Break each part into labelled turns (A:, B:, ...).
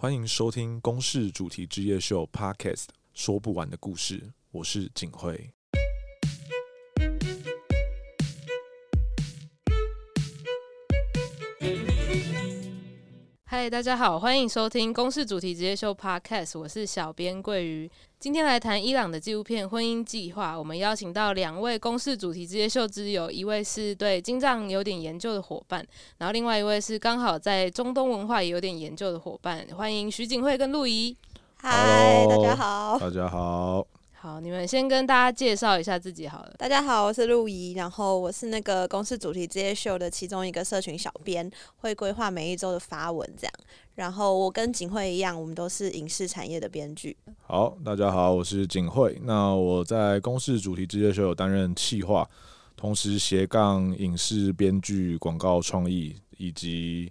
A: 欢迎收听《公视主题之夜秀》Podcast，说不完的故事。我是景辉。
B: 嗨，大家好，欢迎收听《公视主题直接秀》Podcast，我是小编桂鱼。今天来谈伊朗的纪录片《婚姻计划》，我们邀请到两位公视主题直接秀之友，一位是对金藏有点研究的伙伴，然后另外一位是刚好在中东文化也有点研究的伙伴。欢迎徐景慧跟陆怡。
C: 嗨，大家好。
A: 大家好。
B: 好，你们先跟大家介绍一下自己好了。
C: 大家好，我是陆怡，然后我是那个公司主题之夜秀的其中一个社群小编，会规划每一周的发文这样。然后我跟景慧一样，我们都是影视产业的编剧。
A: 好，大家好，我是景慧。那我在公司主题之夜秀有担任企划，同时斜杠影视编剧、广告创意以及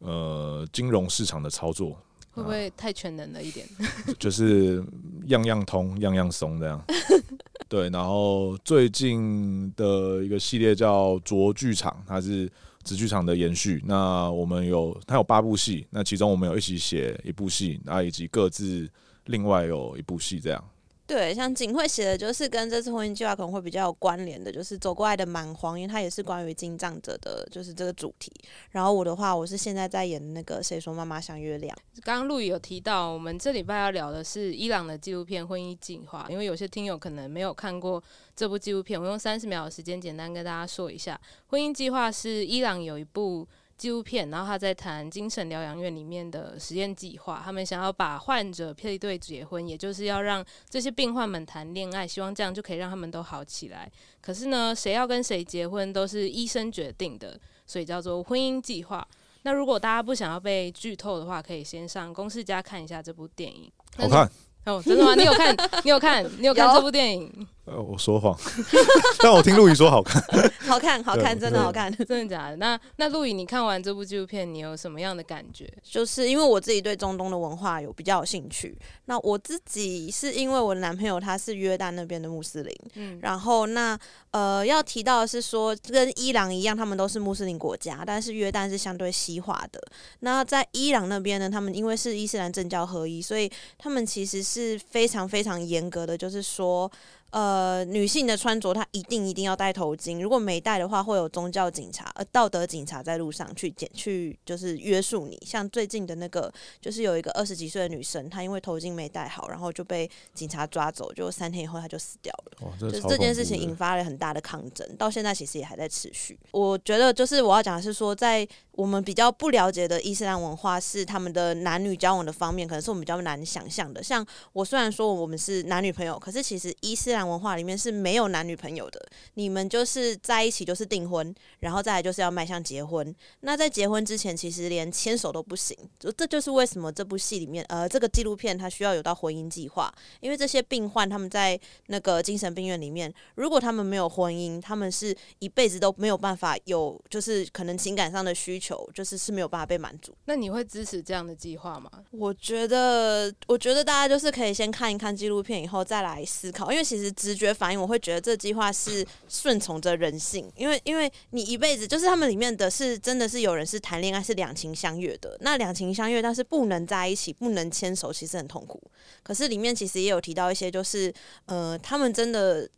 A: 呃金融市场的操作。
B: 会不会太全能了一点？
A: 就是样样通，样样松这样。对，然后最近的一个系列叫“卓剧场”，它是直剧场的延续。那我们有，它有八部戏，那其中我们有一起写一部戏，然后以及各自另外有一部戏这样。
C: 对，像景慧写的就是跟这次婚姻计划可能会比较有关联的，就是走过来的蛮荒，因为它也是关于金藏者的，就是这个主题。然后我的话，我是现在在演那个谁说妈妈像月亮。
B: 刚刚陆宇有提到，我们这礼拜要聊的是伊朗的纪录片《婚姻计划》，因为有些听友可能没有看过这部纪录片，我用三十秒的时间简单跟大家说一下，《婚姻计划》是伊朗有一部。纪录片，然后他在谈精神疗养院里面的实验计划。他们想要把患者配对结婚，也就是要让这些病患们谈恋爱，希望这样就可以让他们都好起来。可是呢，谁要跟谁结婚都是医生决定的，所以叫做婚姻计划。那如果大家不想要被剧透的话，可以先上公式家+看一下这部电影。
A: 好看。
B: 哦，真的吗？你有看？你有看？你有看这部电影？
A: 呃，我说谎，但我听陆宇说好看，
C: 好看，好看，真的好看，
B: 真的假的？那那陆宇，你看完这部纪录片，你有什么样的感觉？
C: 就是因为我自己对中东的文化有比较有兴趣。那我自己是因为我的男朋友他是约旦那边的穆斯林，嗯，然后那呃要提到的是说，跟伊朗一样，他们都是穆斯林国家，但是约旦是相对西化的。那在伊朗那边呢，他们因为是伊斯兰政教合一，所以他们其实是非常非常严格的，就是说。呃，女性的穿着她一定一定要戴头巾，如果没戴的话，会有宗教警察、呃道德警察在路上去检去，就是约束你。像最近的那个，就是有一个二十几岁的女生，她因为头巾没戴好，然后就被警察抓走，就三天以后她就死掉了。就是这件事情引发了很大的抗争，到现在其实也还在持续。我觉得就是我要讲的是说，在我们比较不了解的伊斯兰文化是他们的男女交往的方面，可能是我们比较难想象的。像我虽然说我们是男女朋友，可是其实伊斯兰文化里面是没有男女朋友的，你们就是在一起就是订婚，然后再来就是要迈向结婚。那在结婚之前，其实连牵手都不行。就这就是为什么这部戏里面，呃，这个纪录片它需要有到婚姻计划，因为这些病患他们在那个精神病院里面，如果他们没有婚姻，他们是一辈子都没有办法有，就是可能情感上的需求，就是是没有办法被满足。
B: 那你会支持这样的计划吗？
C: 我觉得，我觉得大家就是可以先看一看纪录片，以后再来思考，因为其实直觉反应，我会觉得这计划是顺从着人性，因为因为你一辈子就是他们里面的是真的是有人是谈恋爱是两情相悦的，那两情相悦但是不能在一起，不能牵手，其实很痛苦。可是里面其实也有提到一些，就是呃，他们真的，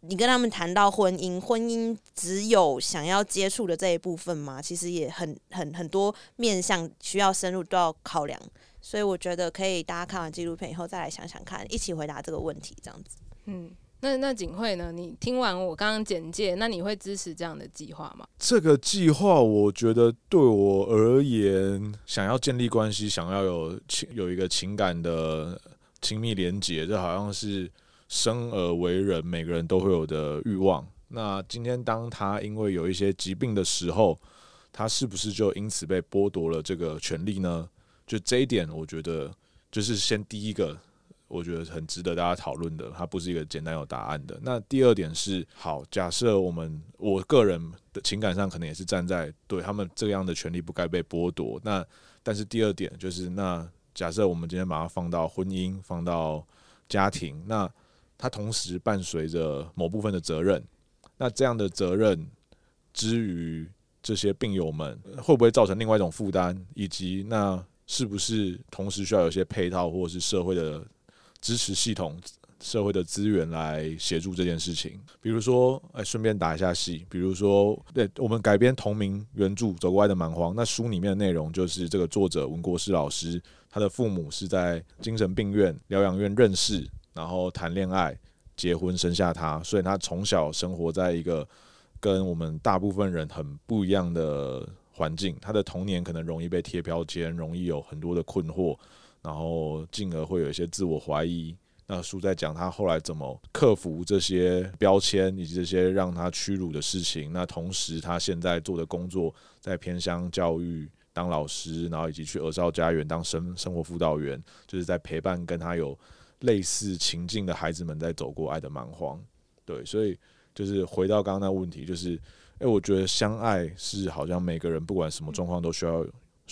C: 你跟他们谈到婚姻，婚姻只有想要接触的这一部分吗？其实也很很很多面向需要深入都要考量，所以我觉得可以大家看完纪录片以后再来想想看，一起回答这个问题，这样子，
B: 嗯。那那景惠呢？你听完我刚刚简介，那你会支持这样的计划吗？
A: 这个计划，我觉得对我而言，想要建立关系，想要有情有一个情感的亲密连接，这好像是生而为人每个人都会有的欲望。那今天当他因为有一些疾病的时候，他是不是就因此被剥夺了这个权利呢？就这一点，我觉得就是先第一个。我觉得很值得大家讨论的，它不是一个简单有答案的。那第二点是，好，假设我们我个人的情感上可能也是站在对他们这样的权利不该被剥夺。那但是第二点就是，那假设我们今天把它放到婚姻，放到家庭，那它同时伴随着某部分的责任。那这样的责任之于这些病友们，会不会造成另外一种负担？以及那是不是同时需要有些配套或者是社会的支持系统、社会的资源来协助这件事情？比如说，哎，顺便打一下戏，比如说，对，我们改编同名原著《走过来的蛮荒》，那书里面的内容就是这个作者文国师老师，他的父母是在精神病院疗养院认识，然后谈恋爱、结婚、生下他，所以他从小生活在一个跟我们大部分人很不一样的环境。他的童年可能容易被贴标签，容易有很多的困惑，然后进而会有一些自我怀疑。那书在讲他后来怎么克服这些标签以及这些让他屈辱的事情。那同时，他现在做的工作在偏乡教育当老师，然后以及去儿少家园当生生活辅导员，就是在陪伴跟他有。类似情境的孩子们在走过爱的蛮荒，对，所以就是回到刚刚那问题，就是，诶、我觉得相爱是好像每个人不管什么状况都需要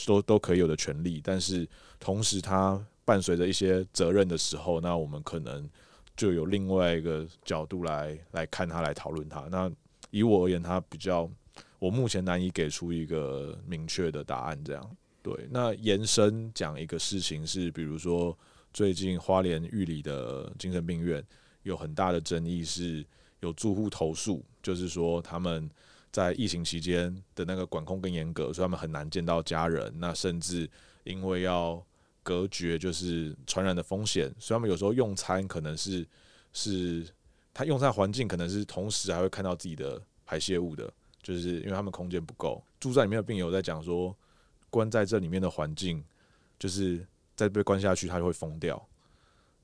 A: 都都可以有的权利，但是同时它伴随着一些责任的时候，那我们可能就有另外一个角度来来看它，来讨论它。那以我而言，它比较我目前难以给出一个明确的答案。这样，对，那延伸讲一个事情是，比如说。最近花莲玉里的精神病院有很大的争议，是有住户投诉，就是说他们在疫情期间的那个管控更严格，所以他们很难见到家人。那甚至因为要隔绝就是传染的风险，所以他们有时候用餐可能是是他用餐环境可能是同时还会看到自己的排泄物的，就是因为他们空间不够。住在里面的病友在讲说，关在这里面的环境就是。再被关下去，他就会疯掉。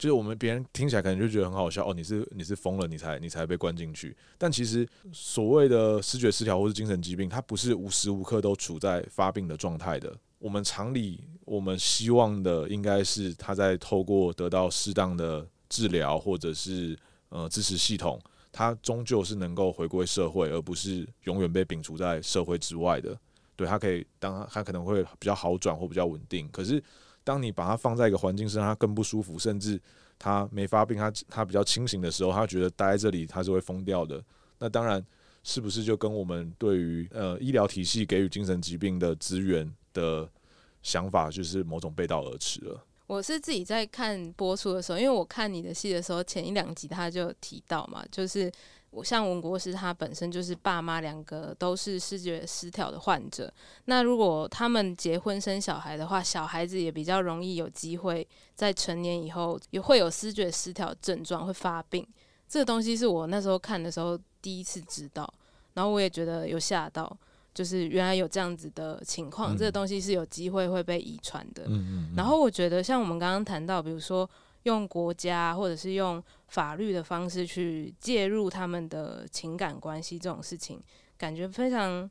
A: 就是我们别人听起来可能就觉得很好笑哦，你是你是疯了，你才你才被关进去。但其实所谓的视觉失调或是精神疾病，它不是无时无刻都处在发病的状态的。我们常理，我们希望的应该是他在透过得到适当的治疗或者是呃支持系统，他终究是能够回归社会，而不是永远被摒除在社会之外的。对，他可以当他可能会比较好转或比较稳定，可是。当你把它放在一个环境，是让他更不舒服，甚至他没发病，他他比较清醒的时候，他觉得待在这里他是会疯掉的。那当然，是不是就跟我们对于呃医疗体系给予精神疾病的资源的想法，就是某种背道而驰了？
B: 我是自己在看播出的时候，因为我看你的戏的时候，前一两集他就提到嘛，就是。我像文国师，他本身就是爸妈两个都是视觉失调的患者。那如果他们结婚生小孩的话，小孩子也比较容易有机会在成年以后也会有视觉失调症状，会发病。这个东西是我那时候看的时候第一次知道，然后我也觉得有吓到，就是原来有这样子的情况，嗯、这个东西是有机会会被遗传的。嗯嗯嗯。然后我觉得像我们刚刚谈到，比如说。用国家或者是用法律的方式去介入他们的情感关系这种事情，感觉非常，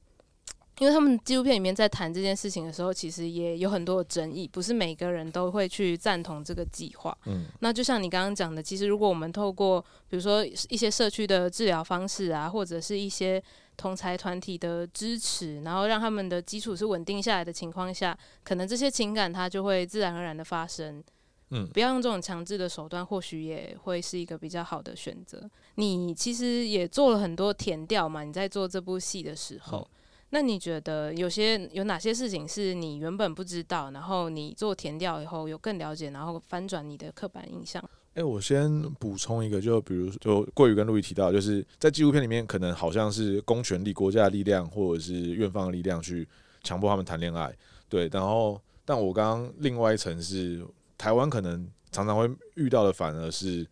B: 因为他们纪录片里面在谈这件事情的时候，其实也有很多的争议，不是每个人都会去赞同这个计划。嗯，那就像你刚刚讲的，其实如果我们透过比如说一些社区的治疗方式啊，或者是一些同才团体的支持，然后让他们的基础是稳定下来的情况下，可能这些情感它就会自然而然的发生。嗯，不要用这种强制的手段，或许也会是一个比较好的选择。你其实也做了很多填调嘛，你在做这部戏的时候，嗯，那你觉得有些有哪些事情是你原本不知道，然后你做填调以后有更了解，然后翻转你的刻板印象？
A: 哎、欸，我先补充一个，就比如就桂宇跟陆毅提到，就是在纪录片里面，可能好像是公权力、国家的力量，或者是院方的力量去强迫他们谈恋爱，对。然后，但我刚刚另外一层是。台湾可能常常会遇到的，反而是，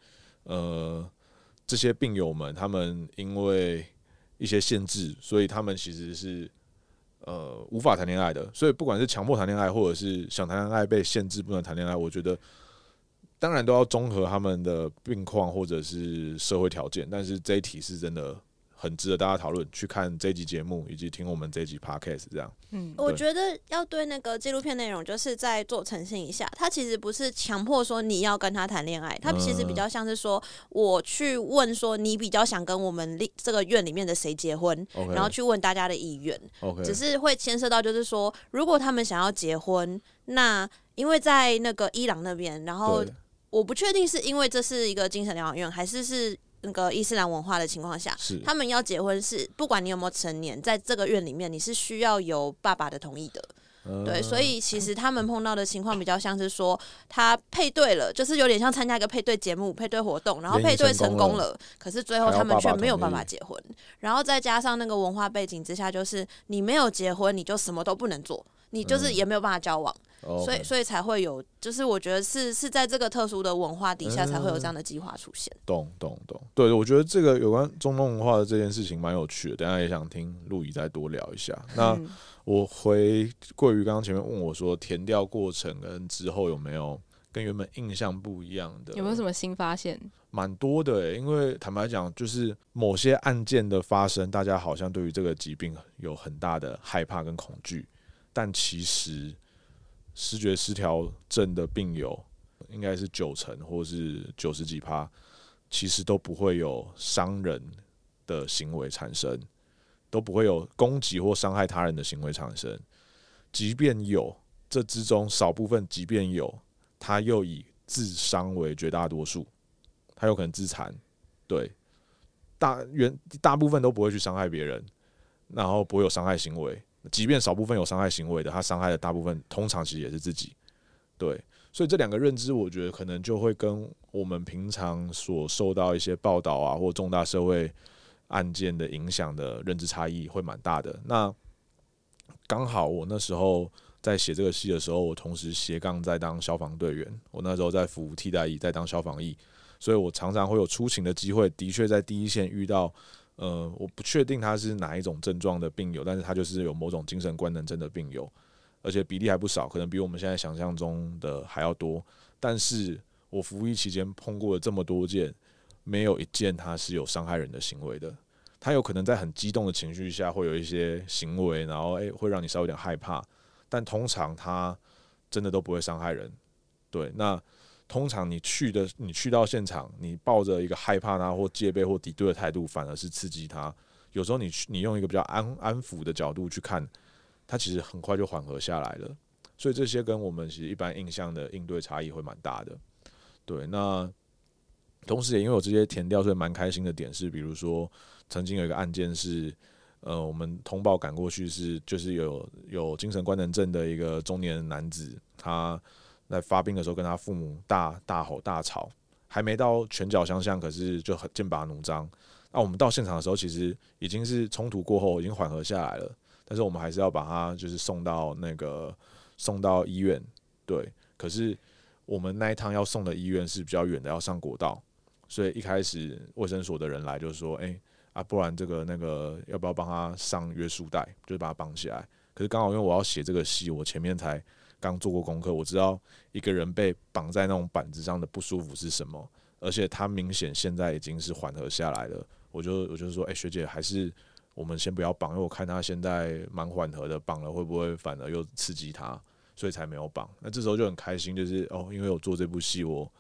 A: 呃，这些病友们，他们因为一些限制，所以他们其实是呃无法谈恋爱的。所以不管是强迫谈恋爱，或者是想谈恋爱被限制不能谈恋爱，我觉得当然都要综合他们的病况或者是社会条件。但是这一题是真的。很值得大家讨论，去看这集节目以及听我们这集 podcast 这样。
C: 嗯，我觉得要对那个纪录片内容，就是再做澄清一下，他其实不是强迫说你要跟他谈恋爱，他其实比较像是说，我去问说你比较想跟我们这个院里面的谁结婚，okay, 然后去问大家的意愿。Okay, 只是会牵涉到就是说，如果他们想要结婚，那因为在那个伊朗那边，然后我不确定是因为这是一个精神疗养院，还是是。那个伊斯兰文化的情况下，他们要结婚是不管你有没有成年，在这个院里面，你是需要有爸爸的同意的。嗯、对，所以其实他们碰到的情况比较像是说，他配对了，就是有点像参加一个配对节目、配对活动，然后配对成功了，可是最后他们却没有办法结婚，然后再加上那个文化背景之下，就是你没有结婚，你就什么都不能做，你就是也没有办法交往。嗯所以，所以才会有，就是我觉得是是在这个特殊的文化底下，才会有这样的计划出现。
A: 懂懂懂，对，我觉得这个有关中东文化的这件事情蛮有趣的。等下也想听陆怡再多聊一下。那我回桂鱼刚刚前面问我说，填调过程跟之后有没有跟原本印象不一样的？
B: 有没有什么新发现？
A: 蛮多的欸，因为坦白讲，就是某些案件的发生，大家好像对于这个疾病有很大的害怕跟恐惧，但其实。视觉失调症的病友，应该是九成或是九十几趴，其实都不会有伤人的行为产生，都不会有攻击或伤害他人的行为产生。即便有，这之中少部分，即便有，他又以自伤为绝大多数，他有可能自残。对，大原大部分都不会去伤害别人，然后不会有伤害行为。即便少部分有伤害行为的，他伤害的大部分通常其实也是自己。对，所以这两个认知，我觉得可能就会跟我们平常所受到一些报道啊，或重大社会案件的影响的认知差异会蛮大的。那刚好我那时候在写这个戏的时候，我同时斜杠在当消防队员，我那时候在服务替代役，在当消防役，所以我常常会有出勤的机会，的确在第一线遇到。呃，我不确定他是哪一种症状的病友，但是他就是有某种精神官能症的病友，而且比例还不少，可能比我们现在想象中的还要多。但是我服役期间碰过了这么多件，没有一件他是有伤害人的行为的。他有可能在很激动的情绪下会有一些行为，然后诶、会让你稍微有点害怕，但通常他真的都不会伤害人。对，那。通常你去的，你去到现场，你抱着一个害怕他或戒备或敌对的态度，反而是刺激他。有时候你去，你用一个比较安安抚的角度去看，他其实很快就缓和下来了。所以这些跟我们其实一般印象的应对差异会蛮大的。对，那同时也因为我这些填掉，所以蛮开心的点是，比如说曾经有一个案件是，呃，我们通报赶过去是，就是有有精神官能症的一个中年男子，他。在发病的时候，跟他父母大大吼大吵，还没到拳脚相向，可是就很剑拔弩张。那我们到现场的时候，其实已经是冲突过后，已经缓和下来了。但是我们还是要把他就是送到那个送到医院。对，可是我们那一趟要送的医院是比较远的，要上国道，所以一开始卫生所的人来就说：“哎啊，不然这个那个要不要帮他上约束带，就是把他绑起来？”可是刚好因为我要写这个戏，我前面才。刚做过功课，我知道一个人被绑在那种板子上的不舒服是什么，而且他明显现在已经是缓和下来了。我就我就说，哎、欸，学姐，还是我们先不要绑，因为我看他现在蛮缓和的，绑了会不会反而又刺激他，所以才没有绑。那这时候就很开心，就是哦，因为我做这部戏，我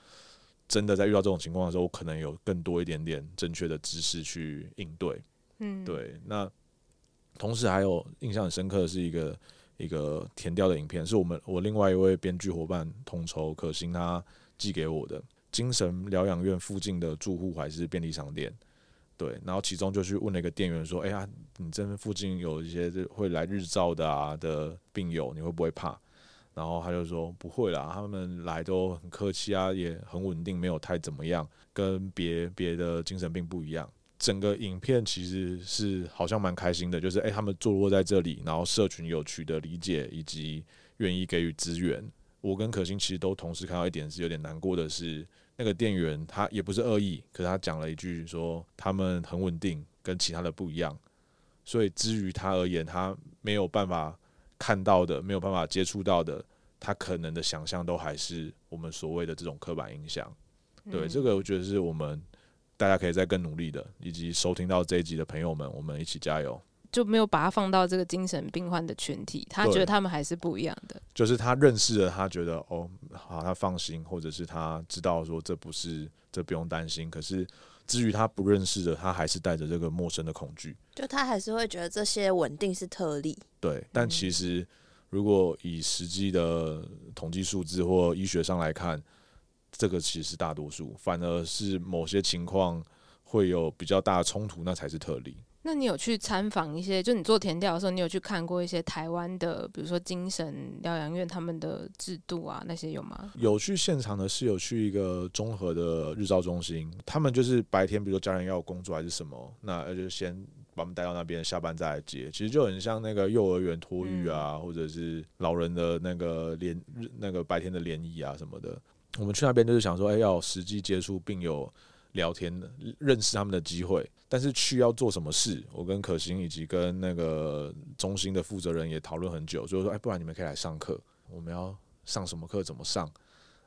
A: 真的在遇到这种情况的时候，我可能有更多一点点正确的知识去应对。嗯，对。那同时还有印象很深刻的是一个。一个田调的影片，是我们我另外一位编剧伙伴统筹可心他寄给我的。精神疗养院附近的住户还是便利商店，对，然后其中就去问了一个店员说：“哎呀，你这边附近有一些会来日照的啊的病友，你会不会怕？”然后他就说：“不会啦，他们来都很客气啊，也很稳定，没有太怎么样，跟别别的精神病不一样。”整个影片其实是好像蛮开心的，就是诶、欸，他们坐落在这里，然后社群有取得理解以及愿意给予资源。我跟可心其实都同时看到一点是有点难过的是，那个店员他也不是恶意，可是他讲了一句说他们很稳定，跟其他的不一样。所以至于他而言，他没有办法看到的，没有办法接触到的，他可能的想象都还是我们所谓的这种刻板印象。对，这个我觉得是我们。大家可以再更努力的，以及收听到这一集的朋友们，我们一起加油。
B: 就没有把他放到这个精神病患的群体，他觉得他们还是不一样的。
A: 就是他认识了，他觉得哦，好，他放心，或者是他知道说这不是，这不用担心。可是至于他不认识的，他还是带着这个陌生的恐惧。
C: 就他还是会觉得这些稳定是特例。
A: 对，但其实如果以实际的统计数字或医学上来看。这个其实是大多数，反而是某些情况会有比较大的冲突，那才是特例。
B: 那你有去参访一些？就你做填调的时候，你有去看过一些台湾的，比如说精神疗养院他们的制度啊，那些有吗？
A: 有去现场的是有去一个综合的日照中心，他们就是白天，比如说家人要有工作还是什么，那就先把我们带到那边，下班再来接。其实就很像那个幼儿园托育啊，嗯、或者是老人的那个联那个白天的联谊啊什么的。我们去那边就是想说，哎、欸，要实际接触并有聊天认识他们的机会。但是去要做什么事？我跟可心以及跟那个中心的负责人也讨论很久，就是说，哎，不然你们可以来上课。我们要上什么课？怎么上？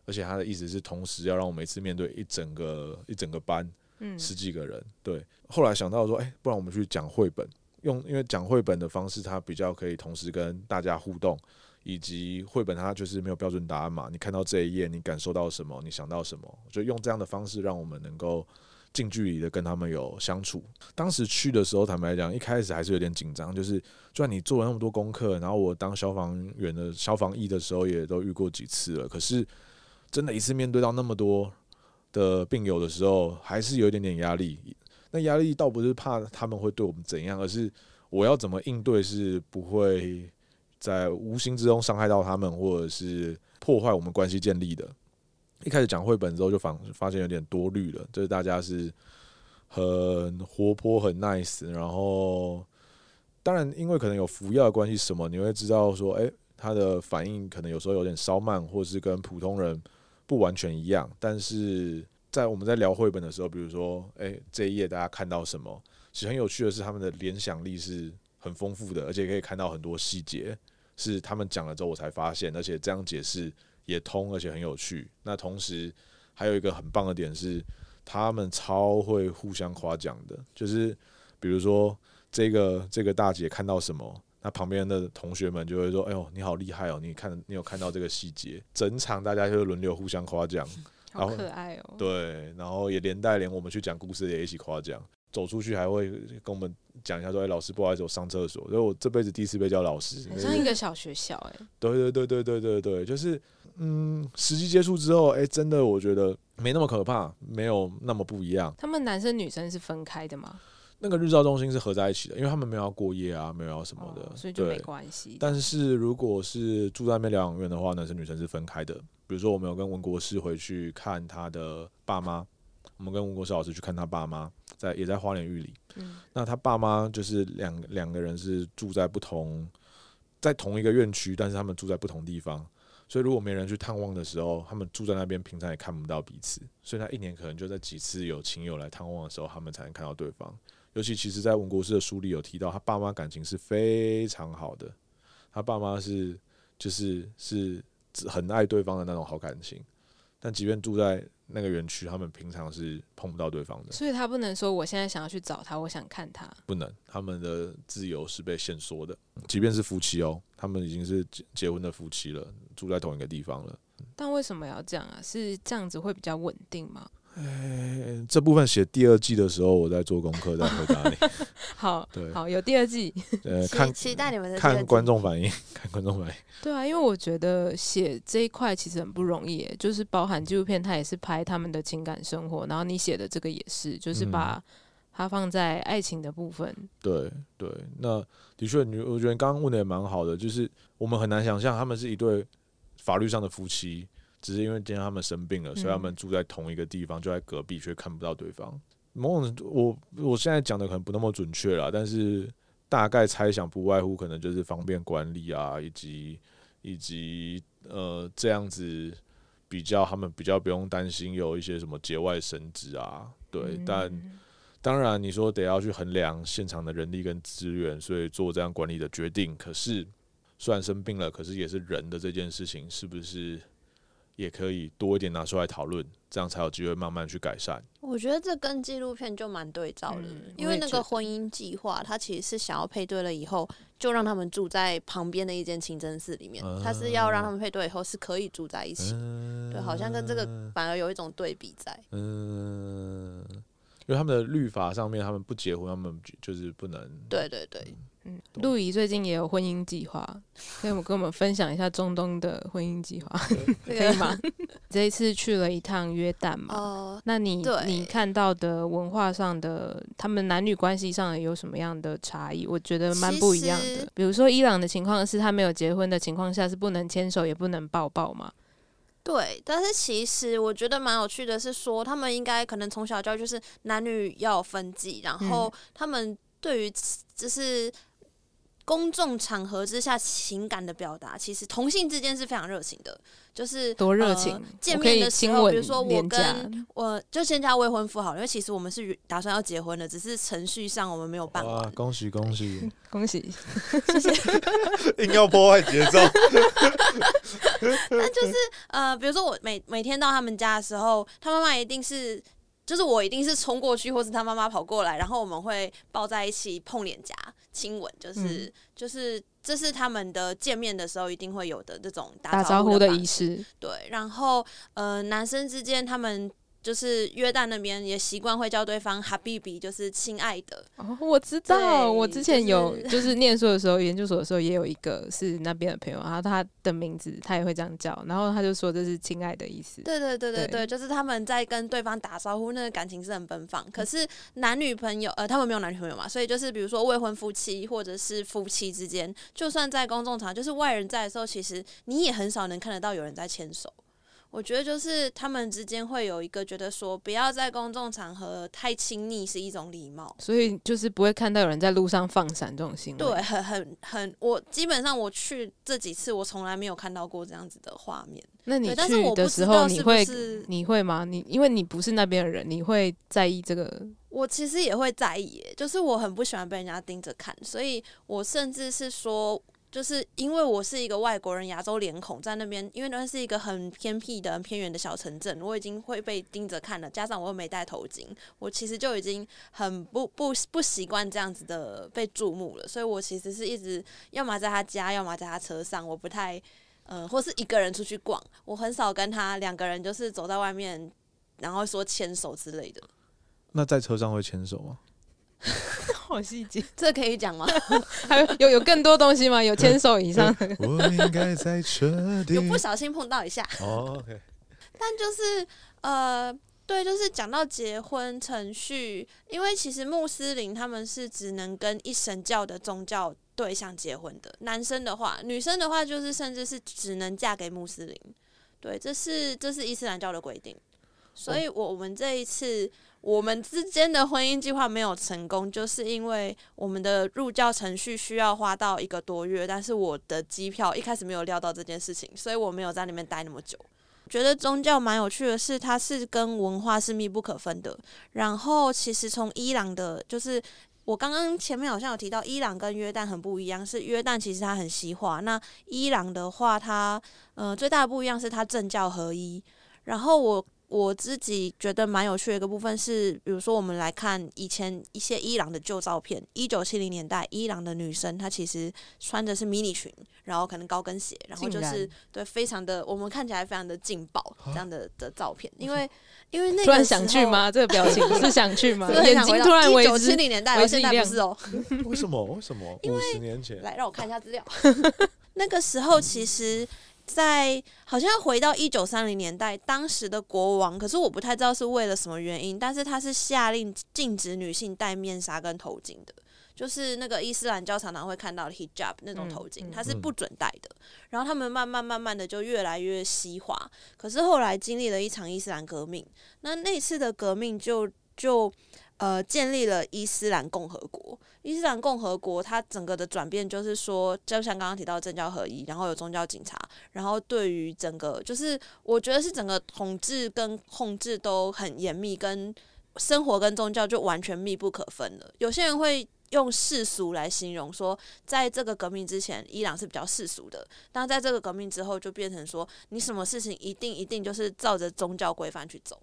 A: 而且他的意思是，同时要让我每次面对一整个一整个班，嗯，十几个人。对。后来想到说，哎，不然我们去讲绘本，用因为讲绘本的方式，他比较可以同时跟大家互动，以及绘本它就是没有标准答案嘛。你看到这一页，你感受到什么？你想到什么？就用这样的方式，让我们能够。近距离的跟他们有相处。当时去的时候，坦白讲，一开始还是有点紧张。就是，就算你做了那么多功课，然后我当消防员的消防役的时候，也都遇过几次了。可是，真的，一次面对到那么多的病友的时候，还是有一点点压力。那压力倒不是怕他们会对我们怎样，而是我要怎么应对，是不会在无形之中伤害到他们，或者是破坏我们关系建立的。一开始讲绘本之后，就发发现有点多虑了，就是大家是很活泼、很 nice，然后当然因为可能有服药的关系，什么你会知道说，哎，他的反应可能有时候有点稍慢，或是跟普通人不完全一样。但是在我们在聊绘本的时候，比如说，哎，这一页大家看到什么？其实很有趣的是，他们的联想力是很丰富的，而且可以看到很多细节，是他们讲了之后我才发现，而且这样解释。也通，而且很有趣。那同时还有一个很棒的点是，他们超会互相夸奖的。就是比如说，这个这个大姐看到什么，那旁边的同学们就会说：“哎呦，你好厉害哦！你看，你有看到这个细节。”整场大家就轮流互相夸奖，
B: 好可爱哦。
A: 对，然后也连带连我们去讲故事也一起夸奖。走出去还会跟我们讲一下说：“哎，老师，不好意思，我上厕所。”所以我这辈子第一次被叫老师，
B: 很像一个小学校哎。
A: 对对对对对对对，就是。嗯，实际接触之后，哎、欸，真的我觉得没那么可怕，没有那么不一样。
B: 他们男生女生是分开的吗？
A: 那个日照中心是合在一起的，因为他们没有要过夜啊，没有要什么的，
B: 哦、所以就没关系。
A: 但是如果是住在那边疗养院的话，男生女生是分开的。比如说，我们有跟文国师回去看他的爸妈，我们跟吴国师老师去看他爸妈，在也在花莲玉里。嗯，那他爸妈就是两两个人是住在不同，在同一个院区，但是他们住在不同地方。所以，如果没人去探望的时候，他们住在那边，平常也看不到彼此。所以，他一年可能就在几次有亲友来探望的时候，他们才能看到对方。尤其，其实，在文国师的书里有提到，他爸妈感情是非常好的。他爸妈是就是是很爱对方的那种好感情。但即便住在那个园区，他们平常是碰不到对方的。
B: 所以他不能说我现在想要去找他，我想看他。
A: 不能，他们的自由是被限缩的。即便是夫妻哦，他们已经是结结婚的夫妻了，住在同一个地方了。
B: 但为什么要这样啊？是这样子会比较稳定吗？
A: 哎、欸，这部分写第二季的时候，我在做功课，在回答你。
B: 好，对，好，有第二季。
A: 呃，看
C: 期待你们的
A: 看观众反应，看观众反应。
B: 对啊，因为我觉得写这一块其实很不容易，就是包含纪录片，它也是拍他们的情感生活，然后你写的这个也是，就是把它放在爱情的部分。嗯、
A: 对对，那的确，你我觉得刚刚问的也蛮好的，就是我们很难想象他们是一对法律上的夫妻。只是因为今天他们生病了，所以他们住在同一个地方，就在隔壁，却看不到对方。某种我我现在讲的可能不那么准确了，但是大概猜想不外乎可能就是方便管理啊，以及以及呃这样子比较，他们比较不用担心有一些什么节外生枝啊。对，但当然你说得要去衡量现场的人力跟资源，所以做这样管理的决定。可是虽然生病了，可是也是人的这件事情，是不是？也可以多一点拿出来讨论，这样才有机会慢慢去改善。
C: 我觉得这跟纪录片就蛮对照的，嗯、因为那个婚姻计划，它其实是想要配对了以后，就让他们住在旁边的一间清真寺里面。他、嗯、是要让他们配对以后是可以住在一起，嗯、对，好像跟这个反而有一种对比在。
A: 嗯，因为他们的律法上面，他们不结婚，他们就是不能。
C: 对对对。
B: 嗯，陆怡最近也有婚姻计划，可以跟我们分享一下中东的婚姻计划，可以吗？这一次去了一趟约旦嘛，
C: 哦，
B: 那你你看到的文化上的，他们男女关系上有什么样的差异？我觉得蛮不一样的。比如说伊朗的情况是，他没有结婚的情况下是不能牵手也不能抱抱嘛。
C: 对，但是其实我觉得蛮有趣的是说，他们应该可能从小教育就是男女要分际，然后他们对于就是。公众场合之下情感的表达，其实同性之间是非常热情的，就是
B: 多热情、
C: 呃。见面的时候，比如说我跟我就先加未婚夫好了，因为其实我们是打算要结婚的，只是程序上我们没有办法。
A: 恭喜恭喜
B: 恭喜！
C: 谢谢。
A: 硬要破坏节奏。
C: 但就是呃，比如说我每每天到他们家的时候，他妈妈一定是。就是我一定是冲过去，或是他妈妈跑过来，然后我们会抱在一起碰脸颊、亲吻，就是、嗯、就是这是他们的见面的时候一定会有的这种打招呼的仪式。对，然后呃，男生之间他们。就是约旦那边也习惯会叫对方哈比比，就是亲爱的。
B: 哦，我知道，我之前有就是念书的时候，研究所的时候也有一个是那边的朋友，然后他的名字他也会这样叫，然后他就说这是亲爱的意思。
C: 对对对对对，对就是他们在跟对方打招呼，那个感情是很奔放。可是男女朋友，呃，他们没有男女朋友嘛，所以就是比如说未婚夫妻或者是夫妻之间，就算在公众场，就是外人在的时候，其实你也很少能看得到有人在牵手。我觉得就是他们之间会有一个觉得说，不要在公众场合太亲密是一种礼貌，
B: 所以就是不会看到有人在路上放闪这种行为。
C: 对，很很很，我基本上我去这几次，我从来没有看到过这样子的画面。
B: 那你去的时候，你会你会吗？你因为你不是那边的人，你会在意这个？
C: 我其实也会在意，就是我很不喜欢被人家盯着看，所以我甚至是说。就是因为我是一个外国人，亚洲脸孔在那边，因为那是一个很偏僻的、偏远的小城镇，我已经会被盯着看了。加上我又没戴头巾，我其实就已经很不不不习惯这样子的被注目了。所以我其实是一直要么在他家，要么在他车上，我不太、呃，或是一个人出去逛，我很少跟他两个人就是走在外面，然后说牵手之类的。
A: 那在车上会牵手吗？
B: 好细节，
C: 这可以讲吗？
B: 还有有有更多东西吗？有牵手以上？
A: 我应该在车底
C: 有不小心碰到一下。
A: 哦，OK。
C: 但就是呃，对，就是讲到结婚程序，因为其实穆斯林他们是只能跟一神教的宗教对象结婚的。男生的话，女生的话就是甚至是只能嫁给穆斯林。对，这是这是伊斯兰教的规定。所以我们这一次。我们之间的婚姻计划没有成功，就是因为我们的入教程序需要花到一个多月，但是我的机票一开始没有料到这件事情，所以我没有在里面待那么久。觉得宗教蛮有趣的是，它是跟文化是密不可分的。然后其实从伊朗的，就是我刚刚前面好像有提到，伊朗跟约旦很不一样，是约旦其实它很西化，那伊朗的话它，它呃最大的不一样是它政教合一。然后我。我自己觉得蛮有趣的一个部分是，比如说我们来看以前一些伊朗的旧照片，一九七零年代伊朗的女生她其实穿的是迷你裙，然后可能高跟鞋，然后就是对非常的我们看起来非常的劲爆这样的的照片，因为因为那个
B: 突然想去吗？这个表情是想去吗？
C: 眼睛突然为之一九七零年代，现在不是哦。
A: 为什么？为什么？五十年前
C: 来让我看一下资料，那个时候其实。在好像回到一九三零年代，当时的国王，可是我不太知道是为了什么原因，但是他是下令禁止女性戴面纱跟头巾的，就是那个伊斯兰教常常会看到的 hijab 那种头巾，他是不准戴的。然后他们慢慢慢慢的就越来越西化，可是后来经历了一场伊斯兰革命，那那次的革命就就。呃，建立了伊斯兰共和国。伊斯兰共和国它整个的转变就是说，就像刚刚提到政教合一，然后有宗教警察，然后对于整个就是我觉得是整个统治跟控制都很严密，跟生活跟宗教就完全密不可分了。有些人会用世俗来形容说，在这个革命之前，伊朗是比较世俗的，但在这个革命之后，就变成说，你什么事情一定一定就是照着宗教规范去走。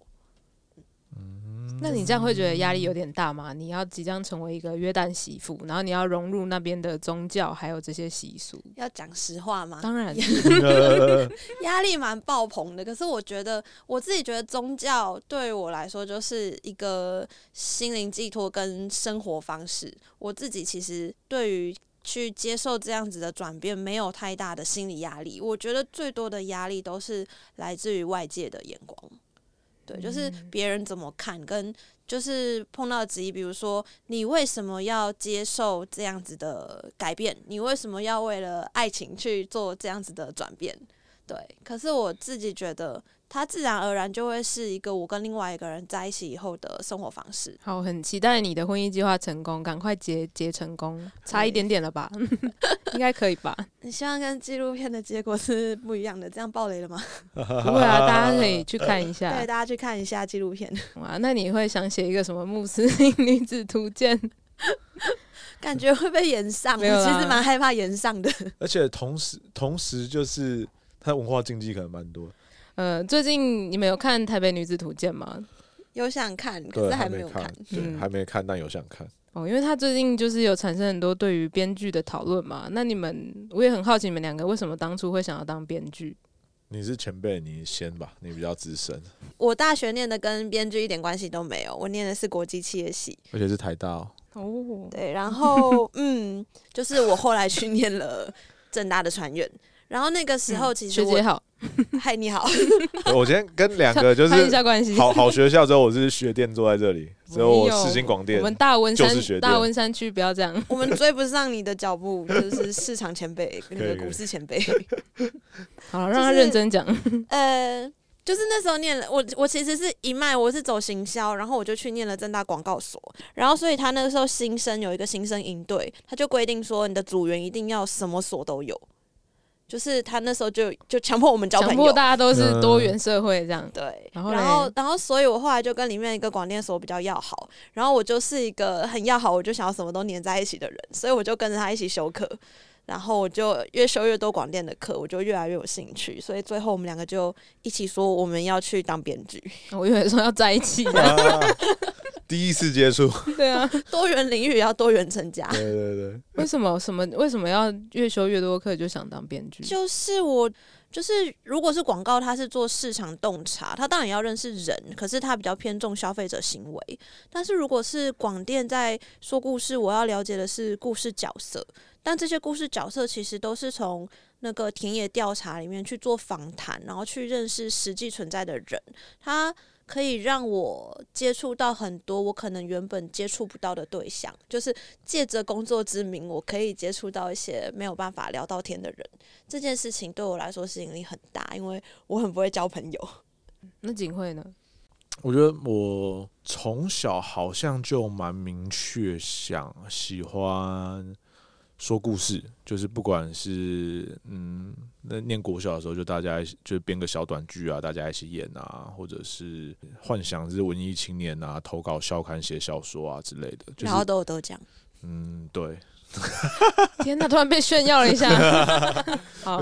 B: 那你这样会觉得压力有点大吗？你要即将成为一个约旦媳妇，然后你要融入那边的宗教，还有这些习俗。
C: 要讲实话吗？
B: 当然，
C: 压力蛮爆棚的。可是我觉得，我自己觉得宗教对我来说就是一个心灵寄托跟生活方式。我自己其实对于去接受这样子的转变，没有太大的心理压力。我觉得最多的压力都是来自于外界的眼光，对，就是别人怎么看，跟就是碰到质疑，比如说你为什么要接受这样子的改变？你为什么要为了爱情去做这样子的转变？对，可是我自己觉得。它自然而然就会是一个我跟另外一个人在一起以后的生活方式。
B: 好，很期待你的婚姻计划成功，赶快结结成功，差一点点了吧？应该可以吧？
C: 你希望跟纪录片的结果是不一样的，这样爆雷了吗？
B: 不会啊，大家可以去看一下。
C: 对，大家去看一下纪录片。
B: 哇，那你会想写一个什么穆斯林女子图鉴？
C: 感觉会被延上，我其实蛮害怕延上的。
A: 而且同时，同时就是它文化禁忌可能蛮多。
B: 呃，最近你们有看《台北女子图鉴》吗？
C: 有想看，可是还没有看。
A: 对，嗯、还没看，但有想看。
B: 哦，因为他最近就是有产生很多对于编剧的讨论嘛。那你们，我也很好奇，你们两个为什么当初会想要当编剧？
A: 你是前辈，你先吧，你比较资深。
C: 我大学念的跟编剧一点关系都没有，我念的是国际企业系，
A: 而且是台大
B: 哦。哦，
C: 对，然后嗯，就是我后来去念了 正大的传院。然后那个时候，其实
B: 学姐好，
C: 嗨，你好。
A: 我今天跟两个就是关系好好学校之后，我是学电坐在这里，之后我世新广电。
B: 我们大温山大温山区不要这样，
C: 我们追不上你的脚步，就是市场前辈，那个股市前辈。
B: 好，让他认真讲。
C: 呃，就是那时候念了，我我其实是一脉，我是走行销，然后我就去念了正大广告所，然后所以他那个时候新生有一个新生营队，他就规定说，你的组员一定要什么所都有。就是他那时候就就强迫我们交朋友，强迫
B: 大家都是多元社会这样。嗯、
C: 对，然后然后然后，所以我后来就跟里面一个广电所比较要好，然后我就是一个很要好，我就想要什么都黏在一起的人，所以我就跟着他一起修课，然后我就越修越多广电的课，我就越来越有兴趣，所以最后我们两个就一起说我们要去当编剧。
B: 我以为说要在一起的。
A: 第一次接触，
B: 对啊，
C: 多元领域要多元成家。
A: 对对对，
B: 为什么什么为什么要越修越多课就想当编剧？
C: 就是我就是如果是广告，它是做市场洞察，它当然要认识人，可是它比较偏重消费者行为。但是如果是广电在说故事，我要了解的是故事角色，但这些故事角色其实都是从那个田野调查里面去做访谈，然后去认识实际存在的人，他。可以让我接触到很多我可能原本接触不到的对象，就是借着工作之名，我可以接触到一些没有办法聊到天的人。这件事情对我来说吸引力很大，因为我很不会交朋友。
B: 那景慧呢？
A: 我觉得我从小好像就蛮明确想喜欢。说故事就是不管是嗯，那念国小的时候，就大家就编个小短剧啊，大家一起演啊，或者是幻想是文艺青年啊，投稿校刊写小说啊之类的，就是、
C: 然后都有得奖。
A: 嗯，对。
B: 天哪，突然被炫耀了一下。好，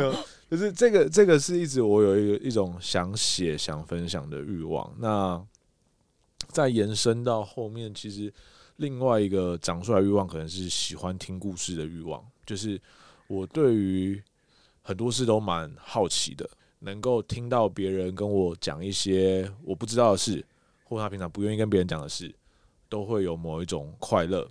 A: 就是这个，这个是一直我有一个一种想写、想分享的欲望。那再延伸到后面，其实。另外一个长出来欲望，可能是喜欢听故事的欲望。就是我对于很多事都蛮好奇的，能够听到别人跟我讲一些我不知道的事，或他平常不愿意跟别人讲的事，都会有某一种快乐。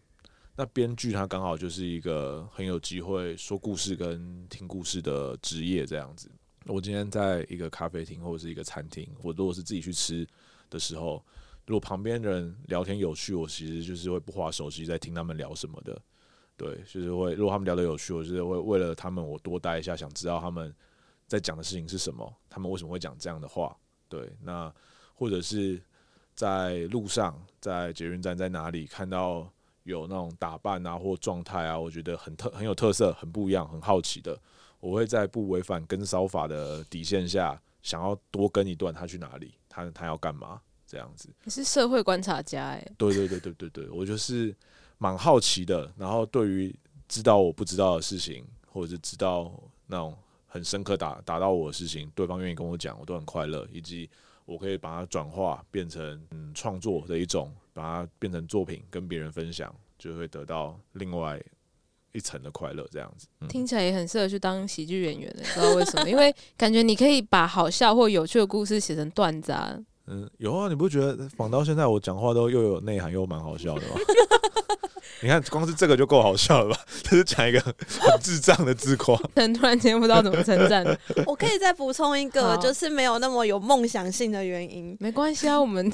A: 那编剧他刚好就是一个很有机会说故事跟听故事的职业，这样子。我今天在一个咖啡厅或者是一个餐厅，我如果是自己去吃的时候。如果旁边人聊天有趣，我其实就是会不划手机，在听他们聊什么的。对，就是会。如果他们聊得有趣，我就是会为了他们，我多待一下，想知道他们在讲的事情是什么，他们为什么会讲这样的话。对，那或者是在路上，在捷运站，在哪里看到有那种打扮啊或状态啊，我觉得很特、很有特色、很不一样、很好奇的，我会在不违反跟骚法的底线下，想要多跟一段他去哪里，他他要干嘛。这样子，
B: 你是社会观察家哎？
A: 对对对对对对，我就是蛮好奇的。然后对于知道我不知道的事情，或者是知道那种很深刻打打到我的事情，对方愿意跟我讲，我都很快乐。以及我可以把它转化变成嗯创作的一种，把它变成作品跟别人分享，就会得到另外一层的快乐。这样子，
B: 嗯，听起来也很适合去当喜剧演员的，不知道为什么？因为感觉你可以把好笑或有趣的故事写成段子啊。
A: 嗯，有啊，你不觉得仿到现在我讲话都又有内涵又蛮好笑的吗？你看，光是这个就够好笑了吧？就是讲一个很智障的自夸。
B: 突然间不知道怎么称赞。
C: 我可以再补充一个，就是没有那么有梦想性的原因。
B: 没关系啊，我们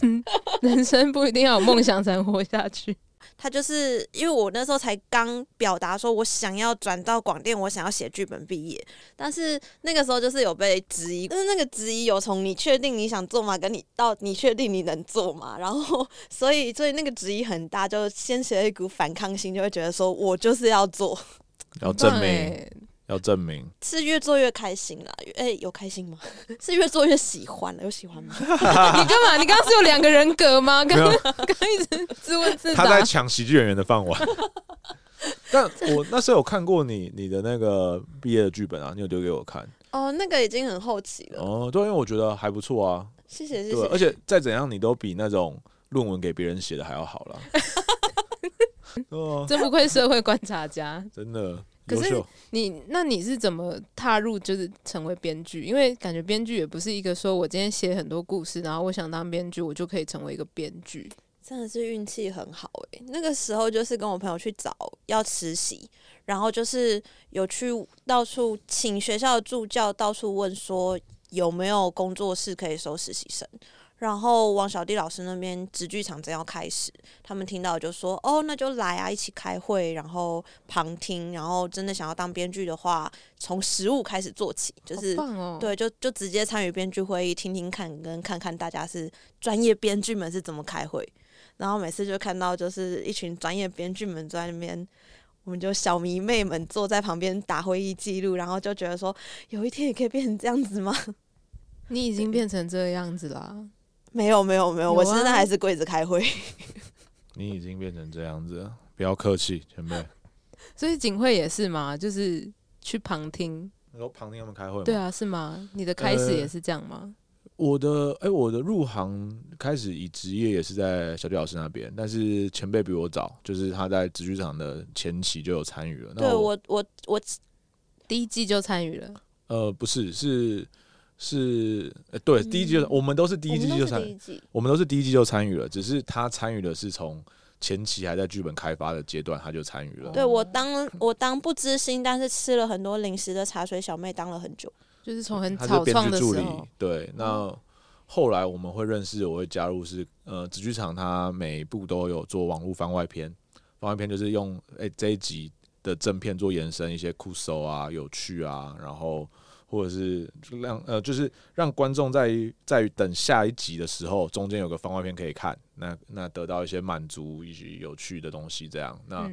B: 人生不一定要有梦想才能活下去。
C: 他就是因为我那时候才刚表达说，我想要转到广电，我想要写剧本毕业。但是那个时候就是有被质疑，但是那个质疑有从你确定你想做吗？跟你到你确定你能做吗？然后所以所以那个质疑很大，就掀起了一股反抗心，就会觉得说我就是要做，
A: 要证明。要证明
C: 是越做越开心了，哎、欸，有开心吗？是越做越喜欢了，有喜欢吗？
B: 你干嘛？你刚刚是有两个人格吗？刚刚刚一直自问自答。
A: 他在抢喜剧演员的饭碗。但我那时候有看过你你的那个毕业的剧本啊，你有丢给我看。
C: 哦，那个已经很后期了。
A: 哦，对，因为我觉得还不错啊。
C: 谢谢谢
A: 谢。而且再怎样，你都比那种论文给别人写的还要好了。
B: 哦，真不愧社会观察家，
A: 真的。
B: 可是你，那你是怎么踏入就是成为编剧？因为感觉编剧也不是一个说我今天写很多故事，然后我想当编剧，我就可以成为一个编剧。
C: 真的是运气很好诶、欸。那个时候就是跟我朋友去找要实习，然后就是有去到处请学校的助教到处问说有没有工作室可以收实习生。然后王小弟老师那边直剧场正要开始，他们听到就说：“哦，那就来啊，一起开会，然后旁听，然后真的想要当编剧的话，从实物开始做起，就是、
B: 哦、
C: 对，就就直接参与编剧会议，听听看，跟看看大家是专业编剧们是怎么开会。然后每次就看到就是一群专业编剧们在那边，我们就小迷妹们坐在旁边打会议记录，然后就觉得说，有一天也可以变成这样子吗？
B: 你已经变成这个样子啦。”
C: 没有没有没有，有啊、我现在还是跪着开会。
A: 你已经变成这样子了，不要客气，前辈。
B: 所以景惠也是嘛？就是去旁听。
A: 你说旁听他们开会吗？
B: 对啊，是吗？你的开始也是这样吗？呃、
A: 我的哎、欸，我的入行开始以职业也是在小弟老师那边，但是前辈比我早，就是他在职剧场的前期就有参与了。
C: 对我我我
B: 第一季就参与了。
A: 呃，不是是。是，呃、欸，对，第一季就、嗯、我们都是第一季就参，我们都是第一季就参与了，只是他参与的是从前期还在剧本开发的阶段，他就参与了。
C: 对，我当我当不知心，但是吃了很多零食的茶水小妹，当了很久，
B: 就是从很草创的助理。
A: 对，那后来我们会认识，我会加入是，呃，紫剧场，他每一部都有做网络番外篇，番外篇就是用哎、欸、这一集的正片做延伸，一些酷搜啊、有趣啊，然后。或者是让呃，就是让观众在于在于等下一集的时候，中间有个番外篇可以看，那那得到一些满足以及有趣的东西，这样。那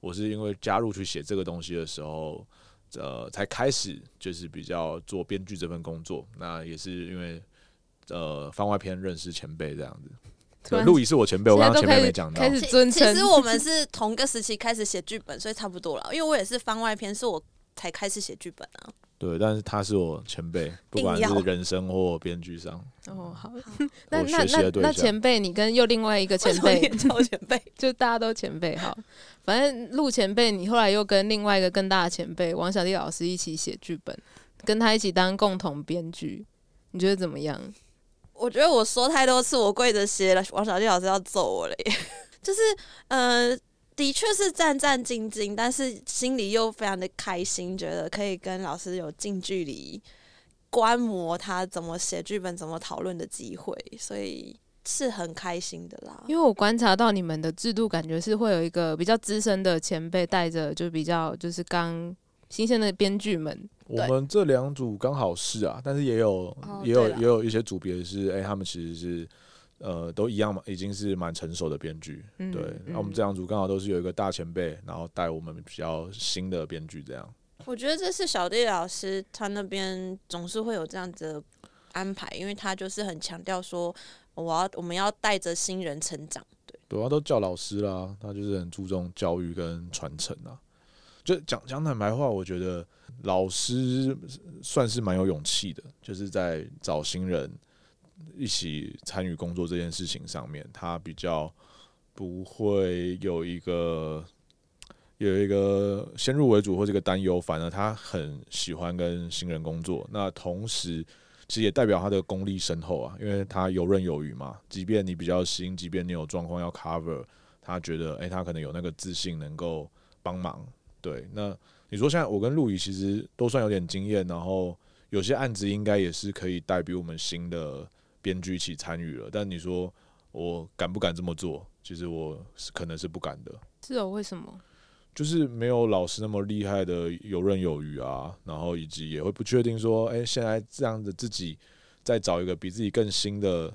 A: 我是因为加入去写这个东西的时候，呃，才开始就是比较做编剧这份工作。那也是因为呃番外篇认识前辈这样子。路易是我前辈，我刚刚前面没讲到。
C: 开始尊称。其实我们 是同个时期开始写剧本，所以差不多了。因为我也是番外篇，是我才开始写剧本啊。
A: 对，但是他是我前辈，不管是人生或编剧上。
B: 哦，好，那那那那前辈，你跟又另外一个前辈，
C: 超前辈，
B: 就大家都前辈。好，反正陆前辈，你后来又跟另外一个更大的前辈王小弟老师一起写剧本，跟他一起当共同编剧，你觉得怎么样？
C: 我觉得我说太多次，我跪着写了，王小弟老师要揍我了耶。就是，呃。的确是战战兢兢，但是心里又非常的开心，觉得可以跟老师有近距离观摩他怎么写剧本、怎么讨论的机会，所以是很开心的啦。
B: 因为我观察到你们的制度，感觉是会有一个比较资深的前辈带着，就比较就是刚新鲜的编剧们。
A: 我们这两组刚好是啊，但是也有、哦、也有也有一些组别是，哎、欸，他们其实是。呃，都一样嘛，已经是蛮成熟的编剧，嗯、对。那、嗯、我们这两组刚好都是有一个大前辈，然后带我们比较新的编剧，这样。
C: 我觉得这是小弟老师他那边总是会有这样子的安排，因为他就是很强调说，我要我们要带着新人成长，对。
A: 对啊，都叫老师啦，他就是很注重教育跟传承啊。就讲讲坦白话，我觉得老师算是蛮有勇气的，就是在找新人。一起参与工作这件事情上面，他比较不会有一个有一个先入为主或这个担忧，反而他很喜欢跟新人工作。那同时，其实也代表他的功力深厚啊，因为他游刃有余嘛。即便你比较新，即便你有状况要 cover，他觉得，哎、他可能有那个自信能够帮忙。对，那你说现在我跟路易其实都算有点经验，然后有些案子应该也是可以带比我们新的编剧一起参与了。但你说我敢不敢这么做？其实我是可能是不敢的。
B: 是哦，为什么？
A: 就是没有老师那么厉害的游刃有余啊，然后以及也会不确定说，哎、欸，现在这样的自己再找一个比自己更新的，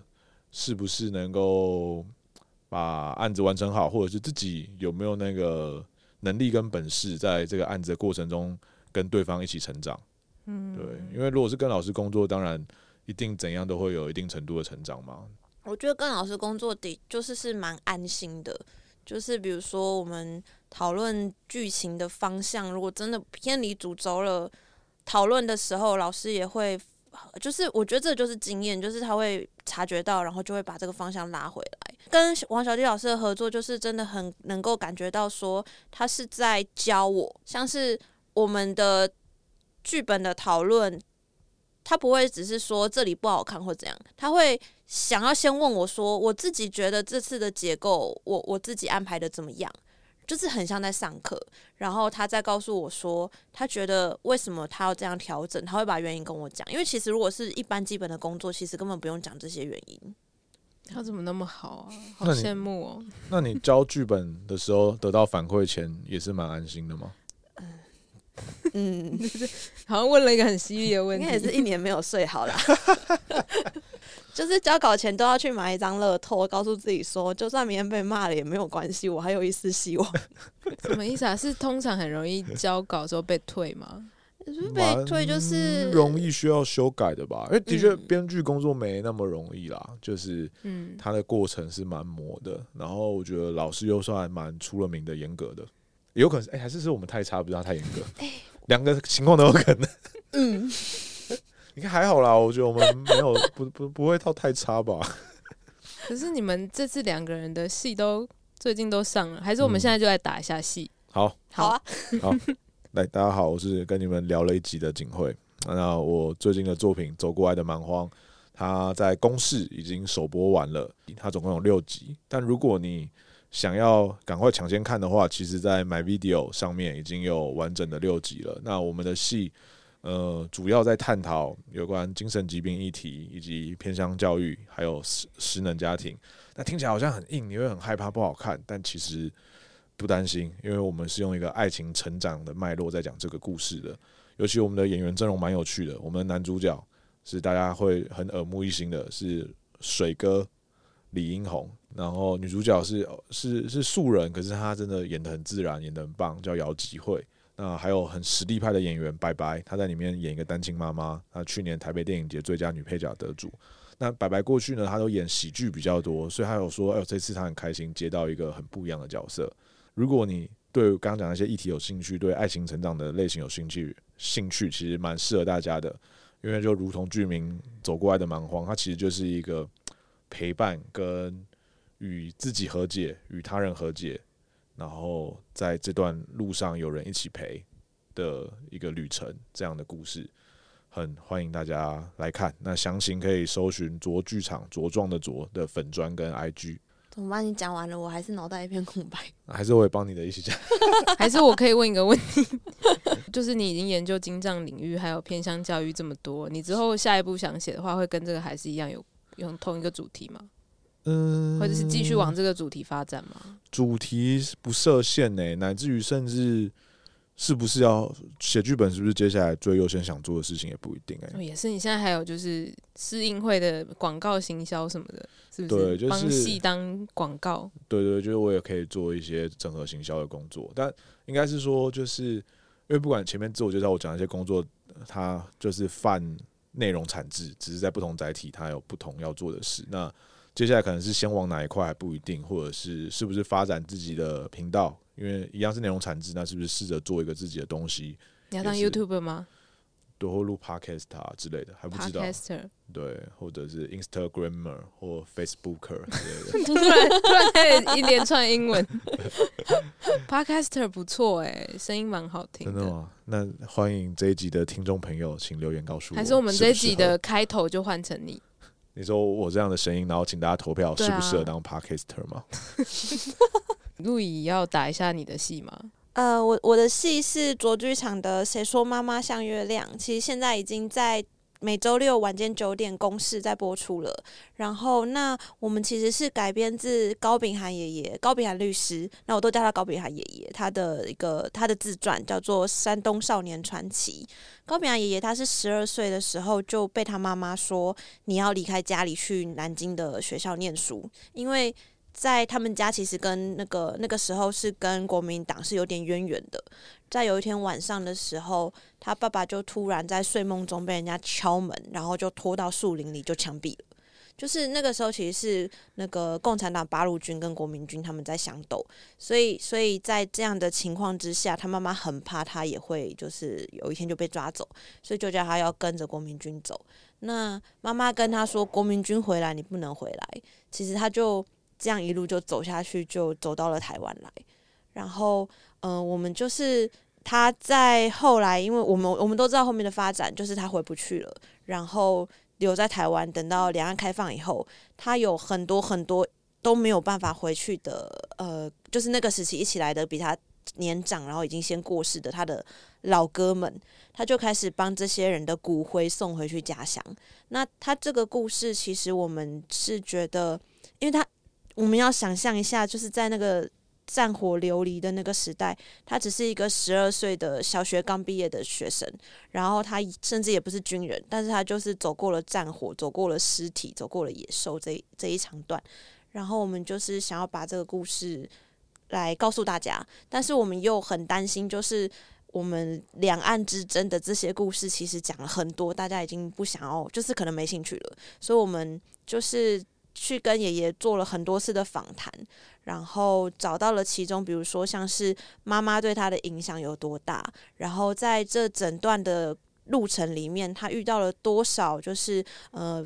A: 是不是能够把案子完成好，或者是自己有没有那个能力跟本事，在这个案子的过程中跟对方一起成长？嗯，对，因为如果是跟老师工作，当然一定怎样都会有一定程度的成长嘛。
C: 我觉得跟老师工作的就是是蛮安心的。就是比如说，我们讨论剧情的方向，如果真的偏离主轴了，讨论的时候，老师也会，就是我觉得这就是经验，就是他会察觉到，然后就会把这个方向拉回来。跟王小弟老师的合作，就是真的很能够感觉到说，他是在教我，像是我们的剧本的讨论，他不会只是说这里不好看或怎样，他会。想要先问我说，我自己觉得这次的结构，我我自己安排的怎么样？就是很像在上课，然后他再告诉我说，他觉得为什么他要这样调整，他会把原因跟我讲。因为其实如果是一般基本的工作，其实根本不用讲这些原因。
B: 他怎么那么好啊？好羡慕哦。
A: 那你交剧本的时候得到反馈前，也是蛮安心的吗？
C: 嗯，
B: 好像问了一个很犀利的问题，
C: 应该也是一年没有睡好啦。就是交稿前都要去买一张乐透，告诉自己说，就算明天被骂了也没有关系，我还有一丝希望。
B: 什么意思啊？是通常很容易交稿的时候被退吗？
C: 是被退就是
A: 容易需要修改的吧？因为的确编剧工作没那么容易啦，嗯、就是嗯，它的过程是蛮磨的。然后我觉得老师又算蛮出了名的严格的，有可能是哎、欸，还是是我们太差，不知道太严格。两个情况都有可能。嗯。你看还好啦，我觉得我们没有 不不不会到太差吧。
B: 可是你们这次两个人的戏都最近都上了，还是我们现在就来打一下戏？
A: 好，
C: 好啊，
A: 好，来，大家好，我是跟你们聊了一集的景惠。那我最近的作品《走过来的蛮荒》，它在公视已经首播完了，它总共有六集。但如果你想要赶快抢先看的话，其实在 MyVideo 上面已经有完整的六集了。那我们的戏。呃，主要在探讨有关精神疾病议题，以及偏乡教育，还有失失能家庭。那听起来好像很硬，你会很害怕不好看，但其实不担心，因为我们是用一个爱情成长的脉络在讲这个故事的。尤其我们的演员阵容蛮有趣的，我们的男主角是大家会很耳目一新的，是水哥李英宏，然后女主角是是是素人，可是她真的演得很自然，演得很棒，叫姚吉慧。那还有很实力派的演员白白，她在里面演一个单亲妈妈。她去年台北电影节最佳女配角得主。那白白过去呢，她都演喜剧比较多，所以她有说，哎呦，这次她很开心接到一个很不一样的角色。如果你对刚刚讲那些议题有兴趣，对爱情成长的类型有兴趣，兴趣其实蛮适合大家的，因为就如同剧名走过来的蛮荒，它其实就是一个陪伴跟与自己和解，与他人和解。然后在这段路上有人一起陪的一个旅程，这样的故事很欢迎大家来看。那详情可以搜寻卓剧场茁壮的卓的粉砖跟 IG。
C: 怎么办？你讲完了，我还是脑袋一片空白。
A: 还是我也帮你的一起讲？
B: 还是我可以问一个问题？就是你已经研究精障领域还有偏向教育这么多，你之后下一步想写的话，会跟这个还是一样有用同一个主题吗？
A: 嗯，
B: 或者是继续往这个主题发展吗？
A: 主题不设限呢，乃至于甚至是不是要写剧本，是不是接下来最优先想做的事情也不一定哎。
B: 也是，你现在还有就是试映会的广告行销什么的，是不是？
A: 对，就是
B: 帮戏当广告。
A: 对，对对，就是我也可以做一些整合行销的工作，但应该是说，就是因为不管前面自我介绍我讲的一些工作，它就是泛内容产制，只是在不同载体，它有不同要做的事。那接下来可能是先往哪一块还不一定，或者是是不是发展自己的频道，因为一样是内容产制，那是不是试着做一个自己的东西？
B: 你要当 YouTuber 吗？
A: 对，或录 Podcast 啊之类的，还不知道。
B: Podcaster
A: 对，或者是 Instagrammer 或 Facebooker 之类的。
B: 突然突然开始一连串英文。Podcaster 不错哎，声音蛮好听的。
A: 真的吗？那欢迎这一集的听众朋友，请留言告诉我。
B: 还是我们这一集的开头就换成你？
A: 你说我这样的声音，然后请大家投票，适不适合当 Podcaster 吗？
B: 路易要打一下你的戏吗？
C: 呃，我我的戏是卓剧场的《谁说妈妈像月亮》，其实现在已经在。每周六晚间九点公视在播出了。然后，那我们其实是改编自高秉涵爷爷，高秉涵律师。那我都叫他高秉涵爷爷。他的一个他的自传叫做《山东少年传奇》。高秉涵爷爷他是十二岁的时候就被他妈妈说，你要离开家里去南京的学校念书，因为在他们家其实跟那个那个时候是跟国民党是有点渊源的。在有一天晚上的时候，他爸爸就突然在睡梦中被人家敲门，然后就拖到树林里就枪毙了。就是那个时候，其实是那个共产党八路军跟国民军他们在相斗，所以所以在这样的情况之下，他妈妈很怕他也会就是有一天就被抓走，所以就叫他要跟着国民军走。那妈妈跟他说：“国民军回来，你不能回来。”其实他就这样一路就走下去，就走到了台湾来，然后。嗯、我们就是他在后来，因为我们我们都知道后面的发展，就是他回不去了，然后留在台湾，等到两岸开放以后，他有很多很多都没有办法回去的，呃，就是那个时期一起来的比他年长，然后已经先过世的他的老哥们，他就开始帮这些人的骨灰送回去家乡。那他这个故事，其实我们是觉得，因为他我们要想象一下，就是在那个。战火流离的那个时代，他只是一个十二岁的小学刚毕业的学生，然后他甚至也不是军人，但是他就是走过了战火，走过了尸体，走过了野兽这这一长段。然后我们就是想要把这个故事来告诉大家，但是我们又很担心，就是我们两岸之争的这些故事，其实讲了很多，大家已经不想要，就是可能没兴趣了，所以我们就是去跟爷爷做了很多次的访谈。然后找到了其中，比如说像是妈妈对他的影响有多大，然后在这整段的路程里面，他遇到了多少，就是呃，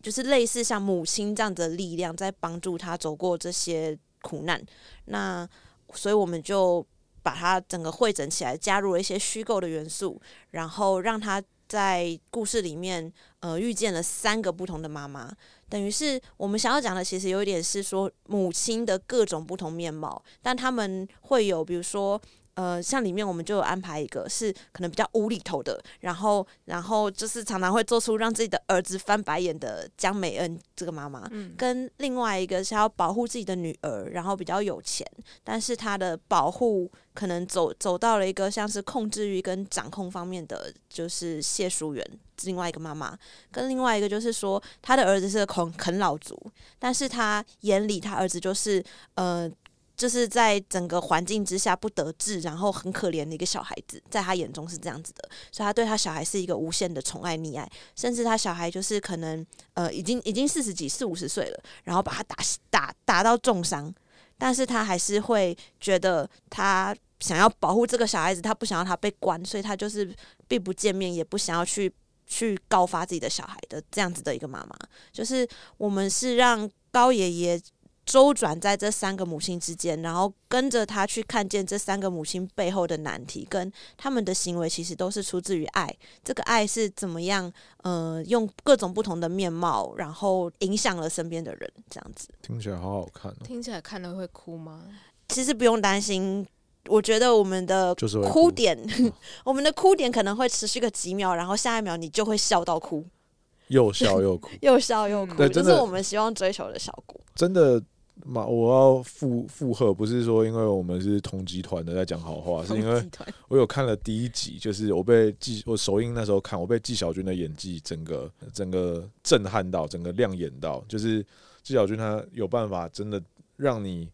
C: 就是类似像母亲这样的力量在帮助他走过这些苦难。那所以我们就把它整个汇整起来，加入了一些虚构的元素，然后让他在故事里面呃遇见了三个不同的妈妈。等于是我们想要讲的，其实有一点是说母亲的各种不同面貌，但他们会有，比如说。呃，像里面我们就有安排一个是可能比较无厘头的，然后然后就是常常会做出让自己的儿子翻白眼的江美恩这个妈妈，嗯，跟另外一个是要保护自己的女儿，然后比较有钱，但是她的保护可能走走到了一个像是控制欲跟掌控方面的，就是谢淑媛，另外一个妈妈，跟另外一个就是说她的儿子是个啃啃老族，但是她眼里她儿子就是呃。就是在整个环境之下不得志，然后很可怜的一个小孩子，在他眼中是这样子的，所以他对他小孩是一个无限的宠爱溺爱，甚至他小孩就是可能呃已经已经四十几四五十岁了，然后把他打打打到重伤，但是他还是会觉得他想要保护这个小孩子，他不想要他被关，所以他就是并不见面，也不想要去去告发自己的小孩的这样子的一个妈妈，就是我们是让高爷爷。周转在这三个母亲之间，然后跟着他去看见这三个母亲背后的难题，跟他们的行为其实都是出自于爱。这个爱是怎么样？呃，用各种不同的面貌，然后影响了身边的人，这样子。
A: 听起来好好看哦。
B: 听起来看了会哭吗？
C: 其实不用担心，我觉得我们的哭点，哭我们的哭点可能会持续个几秒，然后下一秒你就会笑到哭，
A: 又笑又哭，
C: 又笑又哭，这、嗯、是我们希望追求的效果。
A: 真的。嘛，我要附附和，不是说因为我们是同集团的在讲好话，是因为我有看了第一集，就是我被纪我首映那时候看，我被纪晓君的演技整个整个震撼到，整个亮眼到，就是纪晓君他有办法真的让你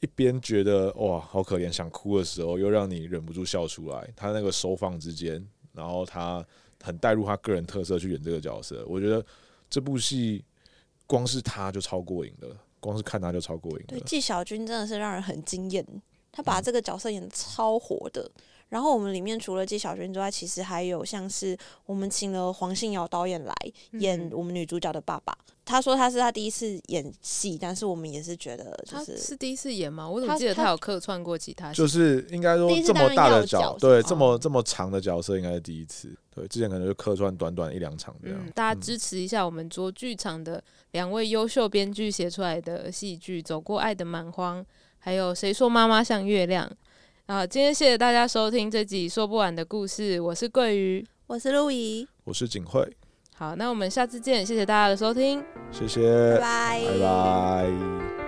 A: 一边觉得哇好可怜想哭的时候，又让你忍不住笑出来，他那个收放之间，然后他很带入他个人特色去演这个角色，我觉得这部戏光是他就超过瘾的。光是看他就超过瘾。
C: 对，纪晓君真的是让人很惊艳，他把这个角色演得超火的。嗯、然后我们里面除了纪晓君之外，其实还有像是我们请了黄信尧导演来演我们女主角的爸爸。嗯、他说他是他第一次演戏，但是我们也是觉得就是
B: 是第一次演吗？我怎么记得他有客串过其他？
A: 就是应该说这么大的角，对，这么这么长的角色应该是第一次。对，之前可能就客串短短一两场这样。
B: 嗯、大家支持一下我们卓剧场的两位优秀编剧写出来的戏剧《走过爱的蛮荒》，还有谁说妈妈像月亮。啊，今天谢谢大家收听这集说不完的故事，我是桂鱼，
C: 我是陆怡，
A: 我是景慧。
B: 好，那我们下次见，谢谢大家的收听，
A: 谢谢，
C: 拜拜，
A: 拜拜。